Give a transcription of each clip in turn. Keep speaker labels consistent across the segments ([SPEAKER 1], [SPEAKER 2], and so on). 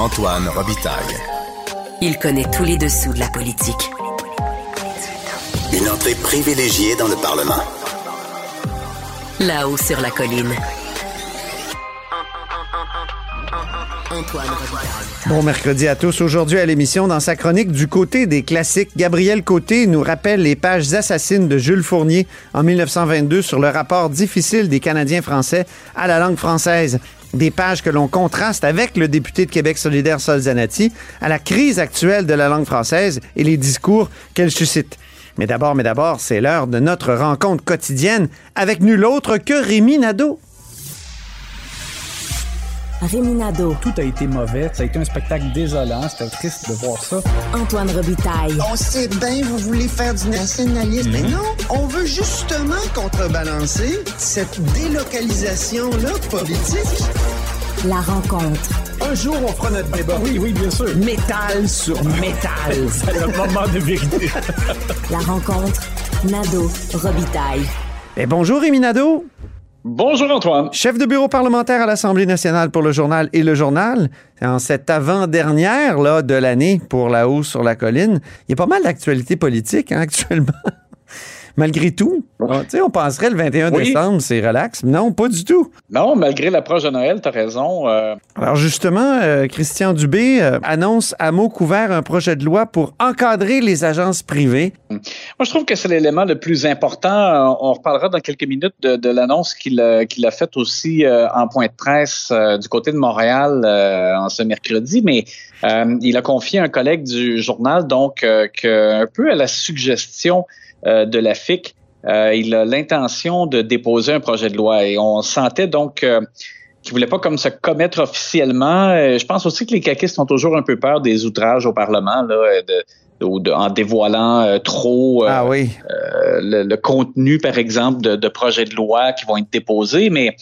[SPEAKER 1] Antoine Robitaille.
[SPEAKER 2] Il connaît tous les dessous de la politique.
[SPEAKER 1] Une entrée privilégiée dans le Parlement.
[SPEAKER 2] Là-haut sur la colline. Antoine Robitaille.
[SPEAKER 3] Bon mercredi à tous. Aujourd'hui à l'émission, dans sa chronique du côté des classiques, Gabriel Côté nous rappelle les pages assassines de Jules Fournier en 1922 sur le rapport difficile des Canadiens français à la langue française. Des pages que l'on contraste avec le député de Québec solidaire Sol Zanetti à la crise actuelle de la langue française et les discours qu'elle suscite. Mais d'abord, mais d'abord, c'est l'heure de notre rencontre quotidienne avec nul autre que Rémi Nadeau.
[SPEAKER 2] Rémi Nadeau.
[SPEAKER 4] Tout a été mauvais. Ça a été un spectacle désolant. C'était triste de voir ça.
[SPEAKER 2] Antoine Robitaille.
[SPEAKER 5] On sait bien, vous voulez faire du nationalisme. Mais non, on veut justement contrebalancer cette délocalisation-là politique.
[SPEAKER 2] La rencontre.
[SPEAKER 4] Un jour, on fera notre débat. Oui, oui, bien sûr.
[SPEAKER 3] Métal sur métal.
[SPEAKER 4] C'est le moment de vérité.
[SPEAKER 2] La rencontre. Nadeau. Robitaille.
[SPEAKER 3] Et bonjour Rémi Nadeau.
[SPEAKER 6] Bonjour Antoine.
[SPEAKER 3] Chef de bureau parlementaire à l'Assemblée nationale pour le journal et le journal. En cette avant-dernière là, de l'année pour la hausse sur la colline, il y a pas mal d'actualités politiques hein, actuellement. Malgré tout, on, tu penserait le 21
[SPEAKER 6] Oui.
[SPEAKER 3] décembre, c'est relax. Non, pas du tout.
[SPEAKER 6] Non, malgré l'approche de Noël, t'as raison. euh,
[SPEAKER 3] Alors justement, euh, Christian Dubé euh, annonce à mots couverts un projet de loi pour encadrer les agences privées.
[SPEAKER 6] moi, je trouve que c'est l'élément le plus important. On reparlera dans quelques minutes de, de l'annonce qu'il a, faite aussi en point de presse du côté de Montréal en ce mercredi, mais il a confié à un collègue du journal, donc, que, un peu à la suggestion de la FIC, euh, il a l'intention de déposer un projet de loi et on sentait donc euh, qu'il voulait pas comme se commettre officiellement. Euh, je pense aussi que les caquistes ont toujours un peu peur des outrages au Parlement, là, euh, de, ou de- en dévoilant euh, trop euh,
[SPEAKER 3] ah oui.
[SPEAKER 6] euh, le, le contenu, par exemple, de, projets de loi qui vont être déposés, mais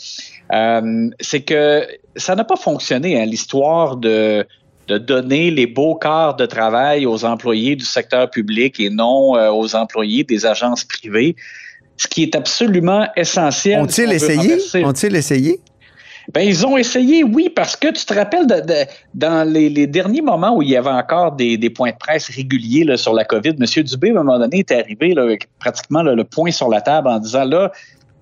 [SPEAKER 6] euh, c'est que ça n'a pas fonctionné, hein, l'histoire de de donner les beaux quarts de travail aux employés du secteur public et non euh, aux employés des agences privées, ce qui est absolument essentiel. si
[SPEAKER 3] Ont-ils
[SPEAKER 6] on
[SPEAKER 3] essayé? Ont-ils essayé?
[SPEAKER 6] ben, ils ont essayé, oui, parce que tu te rappelles de, de- dans les, les derniers moments où il y avait encore des, des points de presse réguliers là, sur la COVID, M. Dubé, à un moment donné, est arrivé là, avec pratiquement là, le point sur la table en disant là,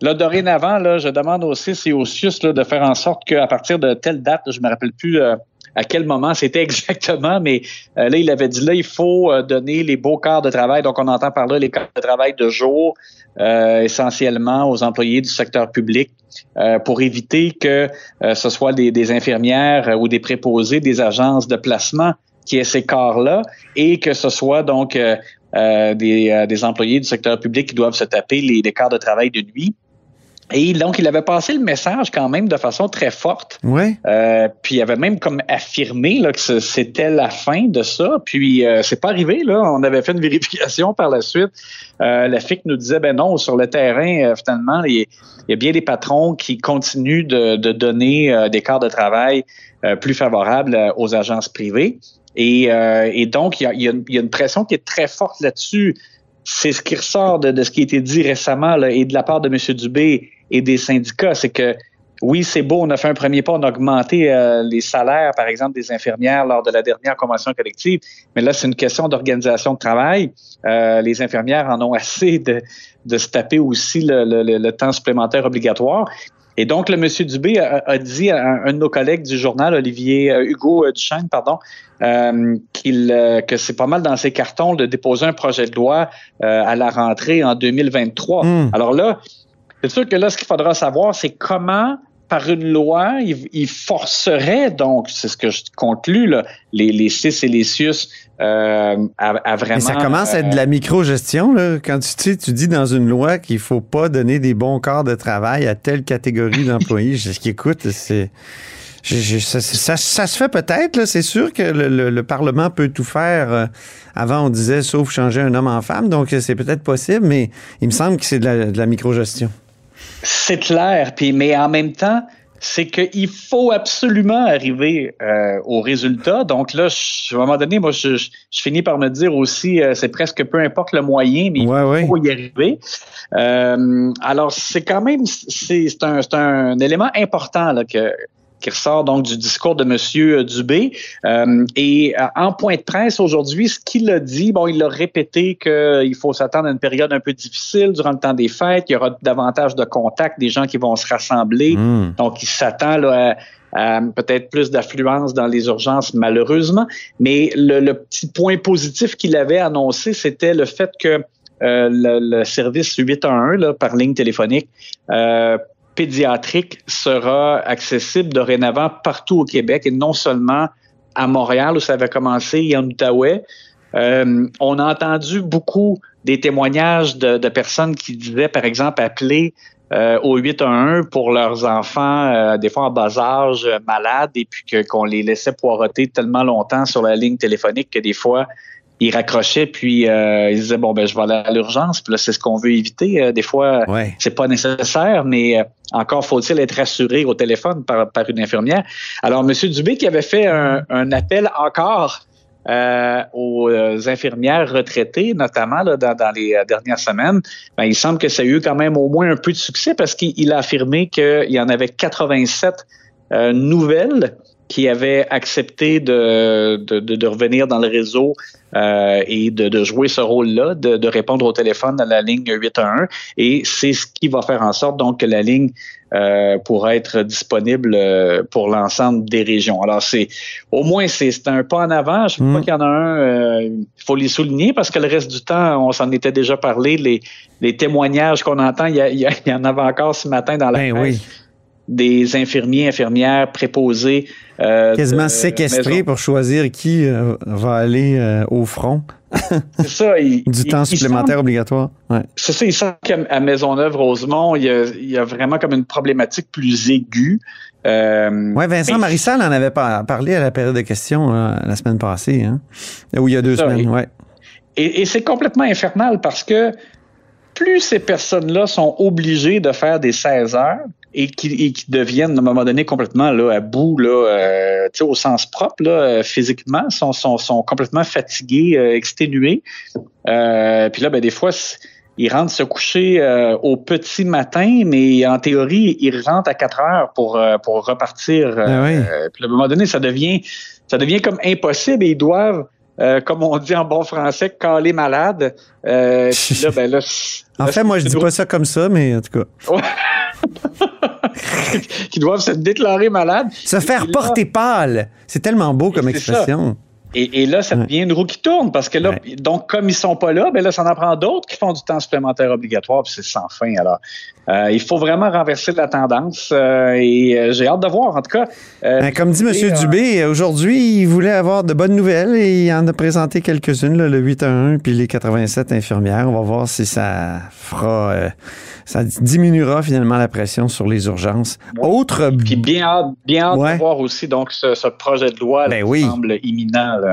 [SPEAKER 6] là dorénavant, là, je demande au CIS et au CIUS de faire en sorte qu'à partir de telle date, je me rappelle plus euh, à quel moment c'était exactement, mais euh, là, il avait dit là, il faut euh, donner les beaux quarts de travail. Donc, on entend par là les quarts de travail de jour, euh, essentiellement aux employés du secteur public, euh, pour éviter que ce soit des, infirmières ou des préposés des agences de placement qui aient ces corps-là et que ce soit donc des, employés du secteur public qui doivent se taper les, les de travail de nuit. Et donc, il avait passé le message quand même de façon très forte.
[SPEAKER 3] Oui.
[SPEAKER 6] Euh, puis il avait même comme affirmé là, que c'était la fin de ça. Puis euh, c'est pas arrivé là. On avait fait une vérification par la suite. Euh, la FIC nous disait ben non sur le terrain euh, finalement il y, a- bien des patrons qui continuent de, de donner euh, des quarts de travail euh, plus favorables aux agences privées. Et, euh, et donc il y a, il y a une- il y a une pression qui est très forte là-dessus. C'est ce qui ressort de, de ce qui a été dit récemment là, et de la part de M. Dubé et des syndicats, c'est que oui, c'est beau, on a fait un premier pas, on a augmenté euh, les salaires, par exemple, des infirmières lors de la dernière convention collective, mais là, c'est une question d'organisation de travail. Euh, les infirmières en ont assez de, de se taper aussi le, le- le- le temps supplémentaire obligatoire. Et donc, le monsieur Dubé a, a dit à un, un de nos collègues du journal, Olivier euh, Hugo euh, Duchesne, pardon, euh, qu'il euh, que c'est pas mal dans ses cartons de déposer un projet de loi euh, à la rentrée en 2023.
[SPEAKER 3] Hmm.
[SPEAKER 6] Alors là, c'est sûr que là, ce qu'il faudra savoir, c'est comment, par une loi, il, il forcerait, donc, c'est ce que je conclus, là, les, les CIS et les CIUS euh, à, à vraiment...
[SPEAKER 3] Mais ça commence à être de la micro-gestion, là. Quand tu, tu dis dans une loi qu'il faut pas donner des bons quarts de travail à telle catégorie d'employés. Je- Écoute, c'est. je- je- ça, ça- ça se fait peut-être. C'est sûr que le, le- le Parlement peut tout faire. euh, Avant, on disait sauf changer un homme en femme, donc euh, c'est peut-être possible, mais il me semble que c'est de la, de la micro-gestion.
[SPEAKER 6] C'est clair, puis mais en même temps, c'est qu'il faut absolument arriver euh, au résultat. Donc là, je- à un moment donné, moi, je, je- je finis par me dire aussi, euh, c'est presque peu importe le moyen, mais
[SPEAKER 3] Ouais,
[SPEAKER 6] il faut y arriver. Euh, alors, c'est quand même, c'est c'est un, c'est un élément important là, que qui ressort donc du discours de M. Dubé. Euh, et euh, en point de presse aujourd'hui, ce qu'il a dit, bon, il a répété qu'il faut s'attendre à une période un peu difficile durant le temps des fêtes. Il y aura davantage de contacts, des gens qui vont se rassembler.
[SPEAKER 3] Mmh.
[SPEAKER 6] Donc, il s'attend à, à peut-être plus d'affluence dans les urgences, malheureusement. Mais le, le petit point positif qu'il avait annoncé, c'était le fait que euh, le, le, service 811 là, par ligne téléphonique euh, pédiatrique sera accessible dorénavant partout au Québec et non seulement à Montréal où ça avait commencé et en Outaouais. Euh, on a entendu beaucoup des témoignages de, personnes qui disaient, par exemple, appeler euh, au 811 pour leurs enfants, euh, des fois en bas âge, euh, malades, et puis qu'on les laissait poireauter tellement longtemps sur la ligne téléphonique que des fois, ils raccrochaient puis euh, ils disaient bon ben je vais aller à l'urgence. Puis là c'est ce qu'on veut éviter. Euh, des fois
[SPEAKER 3] ouais.
[SPEAKER 6] c'est pas nécessaire mais euh, encore faut-il être rassuré au téléphone par, par une infirmière. Alors monsieur Dubé qui avait fait un, un appel encore euh, aux infirmières retraitées, notamment là, dans, dans, les dernières semaines, ben, il semble que ça a eu quand même au moins un peu de succès parce qu'il a affirmé qu'il y en avait 87 euh, nouvelles qui avaient accepté de, de, de, revenir dans le réseau euh, et de, de, jouer ce rôle-là, de, de, répondre au téléphone à la ligne 811. Et c'est ce qui va faire en sorte donc que la ligne euh, pourra être disponible euh, pour l'ensemble des régions. Alors c'est au moins c'est un pas en avant. Je crois mm. qu'il y en a un, euh, il faut les souligner parce que le reste du temps, on s'en était déjà parlé. Les, les témoignages qu'on entend, il y, a, il y, en avait encore ce matin dans la
[SPEAKER 3] ben
[SPEAKER 6] presse.
[SPEAKER 3] Oui
[SPEAKER 6] des infirmiers, infirmières préposés. Euh,
[SPEAKER 3] Quasiment séquestrés pour choisir qui euh, va aller euh, au front.
[SPEAKER 6] c'est ça. Il,
[SPEAKER 3] du
[SPEAKER 6] il,
[SPEAKER 3] temps supplémentaire obligatoire. Ouais.
[SPEAKER 6] C'est ça. Il semble qu'à Maisonneuve-Rosemont, il, il, y a vraiment comme une problématique plus aiguë.
[SPEAKER 3] Oui, Vincent Marissal en avait parlé à la période de questions la semaine passée, hein, ou il y a deux
[SPEAKER 6] ça,
[SPEAKER 3] semaines. ouais.
[SPEAKER 6] Et, et c'est complètement infernal parce que plus ces personnes-là sont obligées de faire des 16 heures, et qui, et qui, deviennent à un moment donné complètement là, à bout, là, euh, au sens propre, là, physiquement, sont, sont, sont complètement fatigués, euh, exténués. Euh, puis là, ben, des fois, ils rentrent se coucher euh, au petit matin, mais en théorie, ils rentrent à 4 heures pour, euh, pour repartir.
[SPEAKER 3] Ah oui.
[SPEAKER 6] puis à un moment donné, ça devient, ça devient comme impossible et ils doivent euh, comme on dit en bon français, caler malade. Euh, là, ben là,
[SPEAKER 3] en
[SPEAKER 6] là,
[SPEAKER 3] fait, moi, je dis pas ça comme ça, mais en tout cas.
[SPEAKER 6] Qui doivent se déclarer malades.
[SPEAKER 3] Se faire porter pâle. C'est tellement beau comme expression.
[SPEAKER 6] Et, et, là, ça devient une roue qui tourne parce que là, ouais. donc, comme ils sont pas là, ben là, ça en prend d'autres qui font du temps supplémentaire obligatoire, puis c'est sans fin. Alors, euh, il faut vraiment renverser la tendance euh, et euh, j'ai hâte de voir, en tout cas.
[SPEAKER 3] Ben, comme dit M. Dubé, aujourd'hui, il voulait avoir de bonnes nouvelles et il en a présenté quelques-unes, le 8 à 1 puis les 87 infirmières. On va voir si ça fera, ça diminuera finalement la pression sur les urgences.
[SPEAKER 6] Ouais.
[SPEAKER 3] Autre.
[SPEAKER 6] Puis bien hâte, bien hâte ouais. de voir aussi donc ce, ce projet de loi
[SPEAKER 3] ben
[SPEAKER 6] là,
[SPEAKER 3] oui.
[SPEAKER 6] qui semble imminent. Là.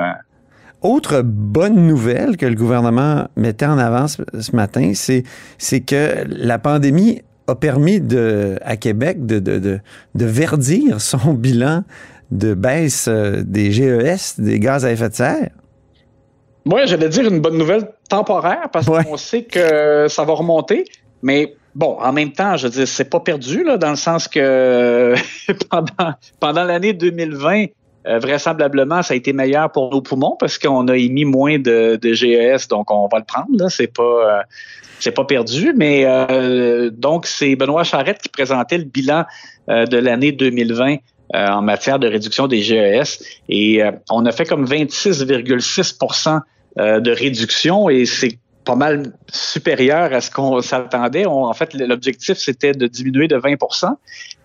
[SPEAKER 3] Autre bonne nouvelle que le gouvernement mettait en avant ce, ce matin, c'est, c'est que la pandémie a permis de, à Québec de, de, de, de verdir son bilan de baisse euh, des GES, des gaz à effet de serre.
[SPEAKER 6] Moi, j'allais dire une bonne nouvelle temporaire parce ouais. qu'on sait que ça va remonter, mais bon, en même temps, je veux dire, c'est pas perdu là, dans le sens que pendant, pendant l'année 2020, euh, vraisemblablement, ça a été meilleur pour nos poumons parce qu'on a émis moins de, de, GES, donc on va le prendre. Là, c'est pas euh, c'est pas perdu, mais euh, donc c'est Benoît Charette qui présentait le bilan euh, de l'année 2020 en matière de réduction des GES et euh, on a fait comme 26,6% de réduction et c'est pas mal supérieur à ce qu'on s'attendait. En fait, l'objectif, c'était de diminuer de 20%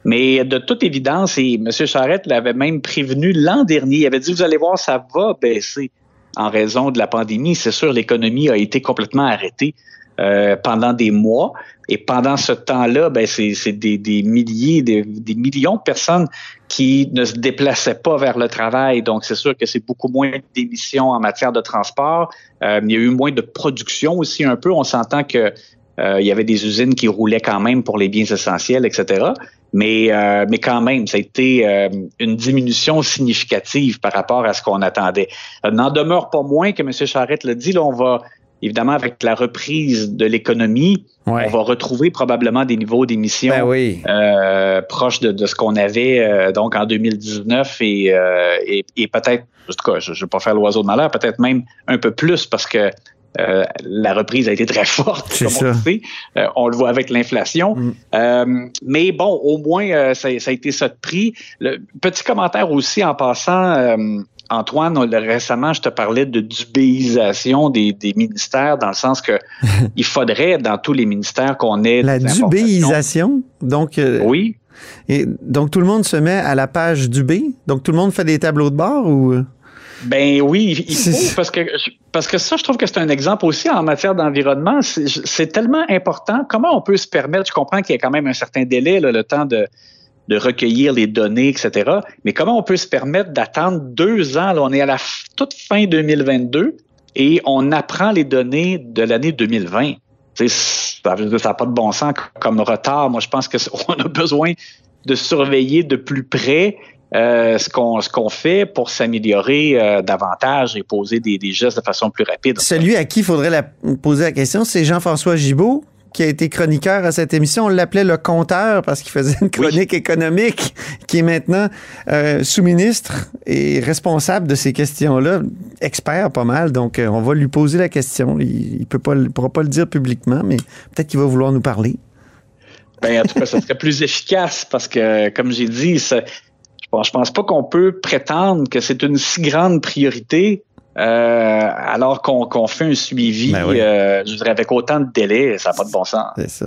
[SPEAKER 6] mais de toute évidence, et M. Charette l'avait même prévenu l'an dernier, il avait dit, vous allez voir, ça va baisser en raison de la pandémie. C'est sûr, l'économie a été complètement arrêtée euh, pendant des mois. Et pendant ce temps-là, ben c'est des, des, milliers, des, des, millions de personnes qui ne se déplaçaient pas vers le travail. Donc, c'est sûr que c'est beaucoup moins d'émissions en matière de transport. Euh, il y a eu moins de production aussi un peu. On s'entend que euh, il y avait des usines qui roulaient quand même pour les biens essentiels, etc. Mais, euh, mais quand même, ça a été euh, une diminution significative par rapport à ce qu'on attendait. N'en demeure pas moins que M. Charette l'a dit, là, on va évidemment, avec la reprise de l'économie,
[SPEAKER 3] Ouais.
[SPEAKER 6] on va retrouver probablement des niveaux d'émissions
[SPEAKER 3] Ben oui.
[SPEAKER 6] euh, proches de, de ce qu'on avait euh, donc en 2019 et, euh, et, et peut-être, en tout cas, je ne vais pas faire l'oiseau de malheur, peut-être même un peu plus parce que euh, la reprise a été très forte, comme on le sait. Euh, on le voit avec l'inflation.
[SPEAKER 3] Mm.
[SPEAKER 6] Euh, mais bon, au moins, ça, ça a été ça de prix. Le petit commentaire aussi en passant, Antoine, récemment, je te parlais de dubéisation des, des ministères, dans le sens que il faudrait, dans tous les ministères, qu'on ait
[SPEAKER 3] La dubéisation, donc, euh,
[SPEAKER 6] Oui.
[SPEAKER 3] et, donc tout le monde se met à la page Dubé? Donc tout le monde fait des tableaux de bord ou?
[SPEAKER 6] Ben oui, il
[SPEAKER 3] C'est-
[SPEAKER 6] faut parce que parce que ça, je trouve que c'est un exemple aussi en matière d'environnement. C'est c'est tellement important. Comment on peut se permettre Je comprends qu'il y a quand même un certain délai, là, le temps de de recueillir les données, etc. Mais comment on peut se permettre d'attendre deux ans? Là, On est à la toute fin 2022 et on apprend les données de l'année 2020. Tu sais, Ça n'a pas de bon sens comme retard. Moi, je pense que c- on a besoin de surveiller de plus près euh, ce qu'on ce qu'on fait pour s'améliorer euh, davantage et poser des, des gestes de façon plus rapide.
[SPEAKER 3] Celui à qui il faudrait la- poser la question, c'est Jean-François Gibault, qui a été chroniqueur à cette émission. On l'appelait le compteur parce qu'il faisait une chronique économique, qui est maintenant euh, sous-ministre et responsable de ces questions-là, expert pas mal. Donc, euh, on va lui poser la question. Il ne peut pas, il pourra pas le dire publiquement, mais peut-être qu'il va vouloir nous parler.
[SPEAKER 6] Ben, en tout cas, ça serait plus efficace parce que, comme j'ai dit, ça- je pense, je pense pas qu'on peut prétendre que c'est une si grande priorité euh, alors qu'on fait un suivi,
[SPEAKER 3] Ben oui.
[SPEAKER 6] euh, je dirais, avec autant de délais, ça n'a pas de bon sens.
[SPEAKER 3] C'est ça.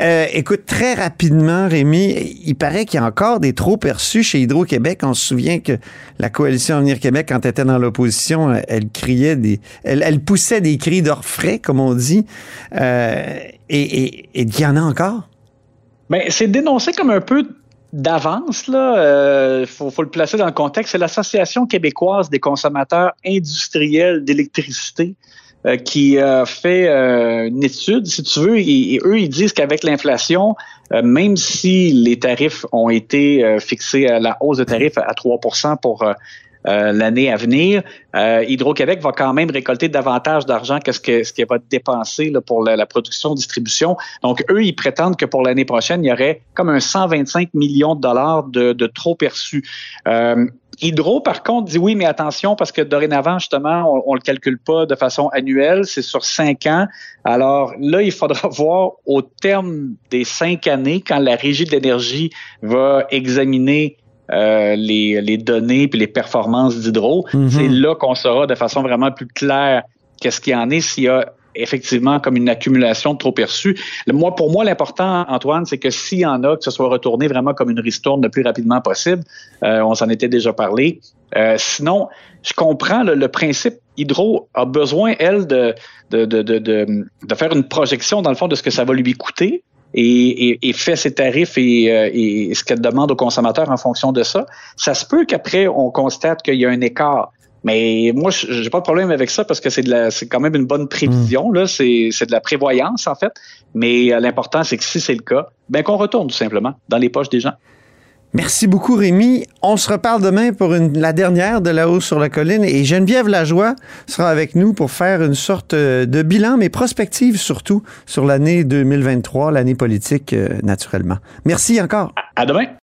[SPEAKER 3] Euh, écoute, très rapidement, Rémi, il paraît qu'il y a encore des trop perçus chez Hydro-Québec. On se souvient que la coalition Avenir Québec, quand elle était dans l'opposition, elle, elle criait des, elle, elle poussait des cris d'orfraie, comme on dit. Euh, et, et, et il y en a encore?
[SPEAKER 6] Ben, c'est dénoncé comme un peu d'avance, là. Euh, faut, le placer dans le contexte. C'est l'Association québécoise des consommateurs industriels d'électricité euh, qui a fait euh, une étude, si tu veux, et, eux, ils disent qu'avec l'inflation, euh, même si les tarifs ont été euh, fixés à la hausse de tarifs à 3% pour euh, l'année à venir, euh, Hydro-Québec va quand même récolter davantage d'argent que ce que ce qu'elle va dépenser là, pour la, la production-distribution. Donc, eux, ils prétendent que pour l'année prochaine, il y aurait comme un 125 millions de dollars de, trop perçus. Euh, Hydro, par contre, dit oui, mais attention, parce que dorénavant, justement, on, on le calcule pas de façon annuelle, c'est sur cinq ans. Alors là, il faudra voir au terme des cinq années, quand la Régie de l'énergie va examiner euh, les, les données puis les performances d'Hydro,
[SPEAKER 3] Mhm.
[SPEAKER 6] c'est là qu'on saura de façon vraiment plus claire qu'est-ce qu'il y en est, s'il y a effectivement comme une accumulation de trop perçus. Le- Moi, pour moi, l'important, Antoine, c'est que s'il y en a, que ce soit retourné vraiment comme une ristourne le plus rapidement possible. Euh, on s'en était déjà parlé. Euh, sinon, je comprends le, le principe. Hydro a besoin, elle, de, de, de, de, de, de faire une projection, dans le fond, de ce que ça va lui coûter et, et, et fait ses tarifs et, euh, et ce qu'elle demande aux consommateurs en fonction de ça. Ça se peut qu'après, on constate qu'il y a un écart. Mais moi, je- j'ai pas de problème avec ça parce que c'est de la, c'est quand même une bonne prévision là. C'est, c'est de la prévoyance en fait. Mais euh, l'important, c'est que si c'est le cas, ben qu'on retourne tout simplement dans les poches des gens.
[SPEAKER 3] Merci beaucoup, Rémi. On se reparle demain pour la dernière de La hausse sur la colline et Geneviève Lajoie sera avec nous pour faire une sorte euh, de bilan, mais prospective surtout, sur l'année 2023, l'année politique, euh, naturellement. Merci encore.
[SPEAKER 6] À demain.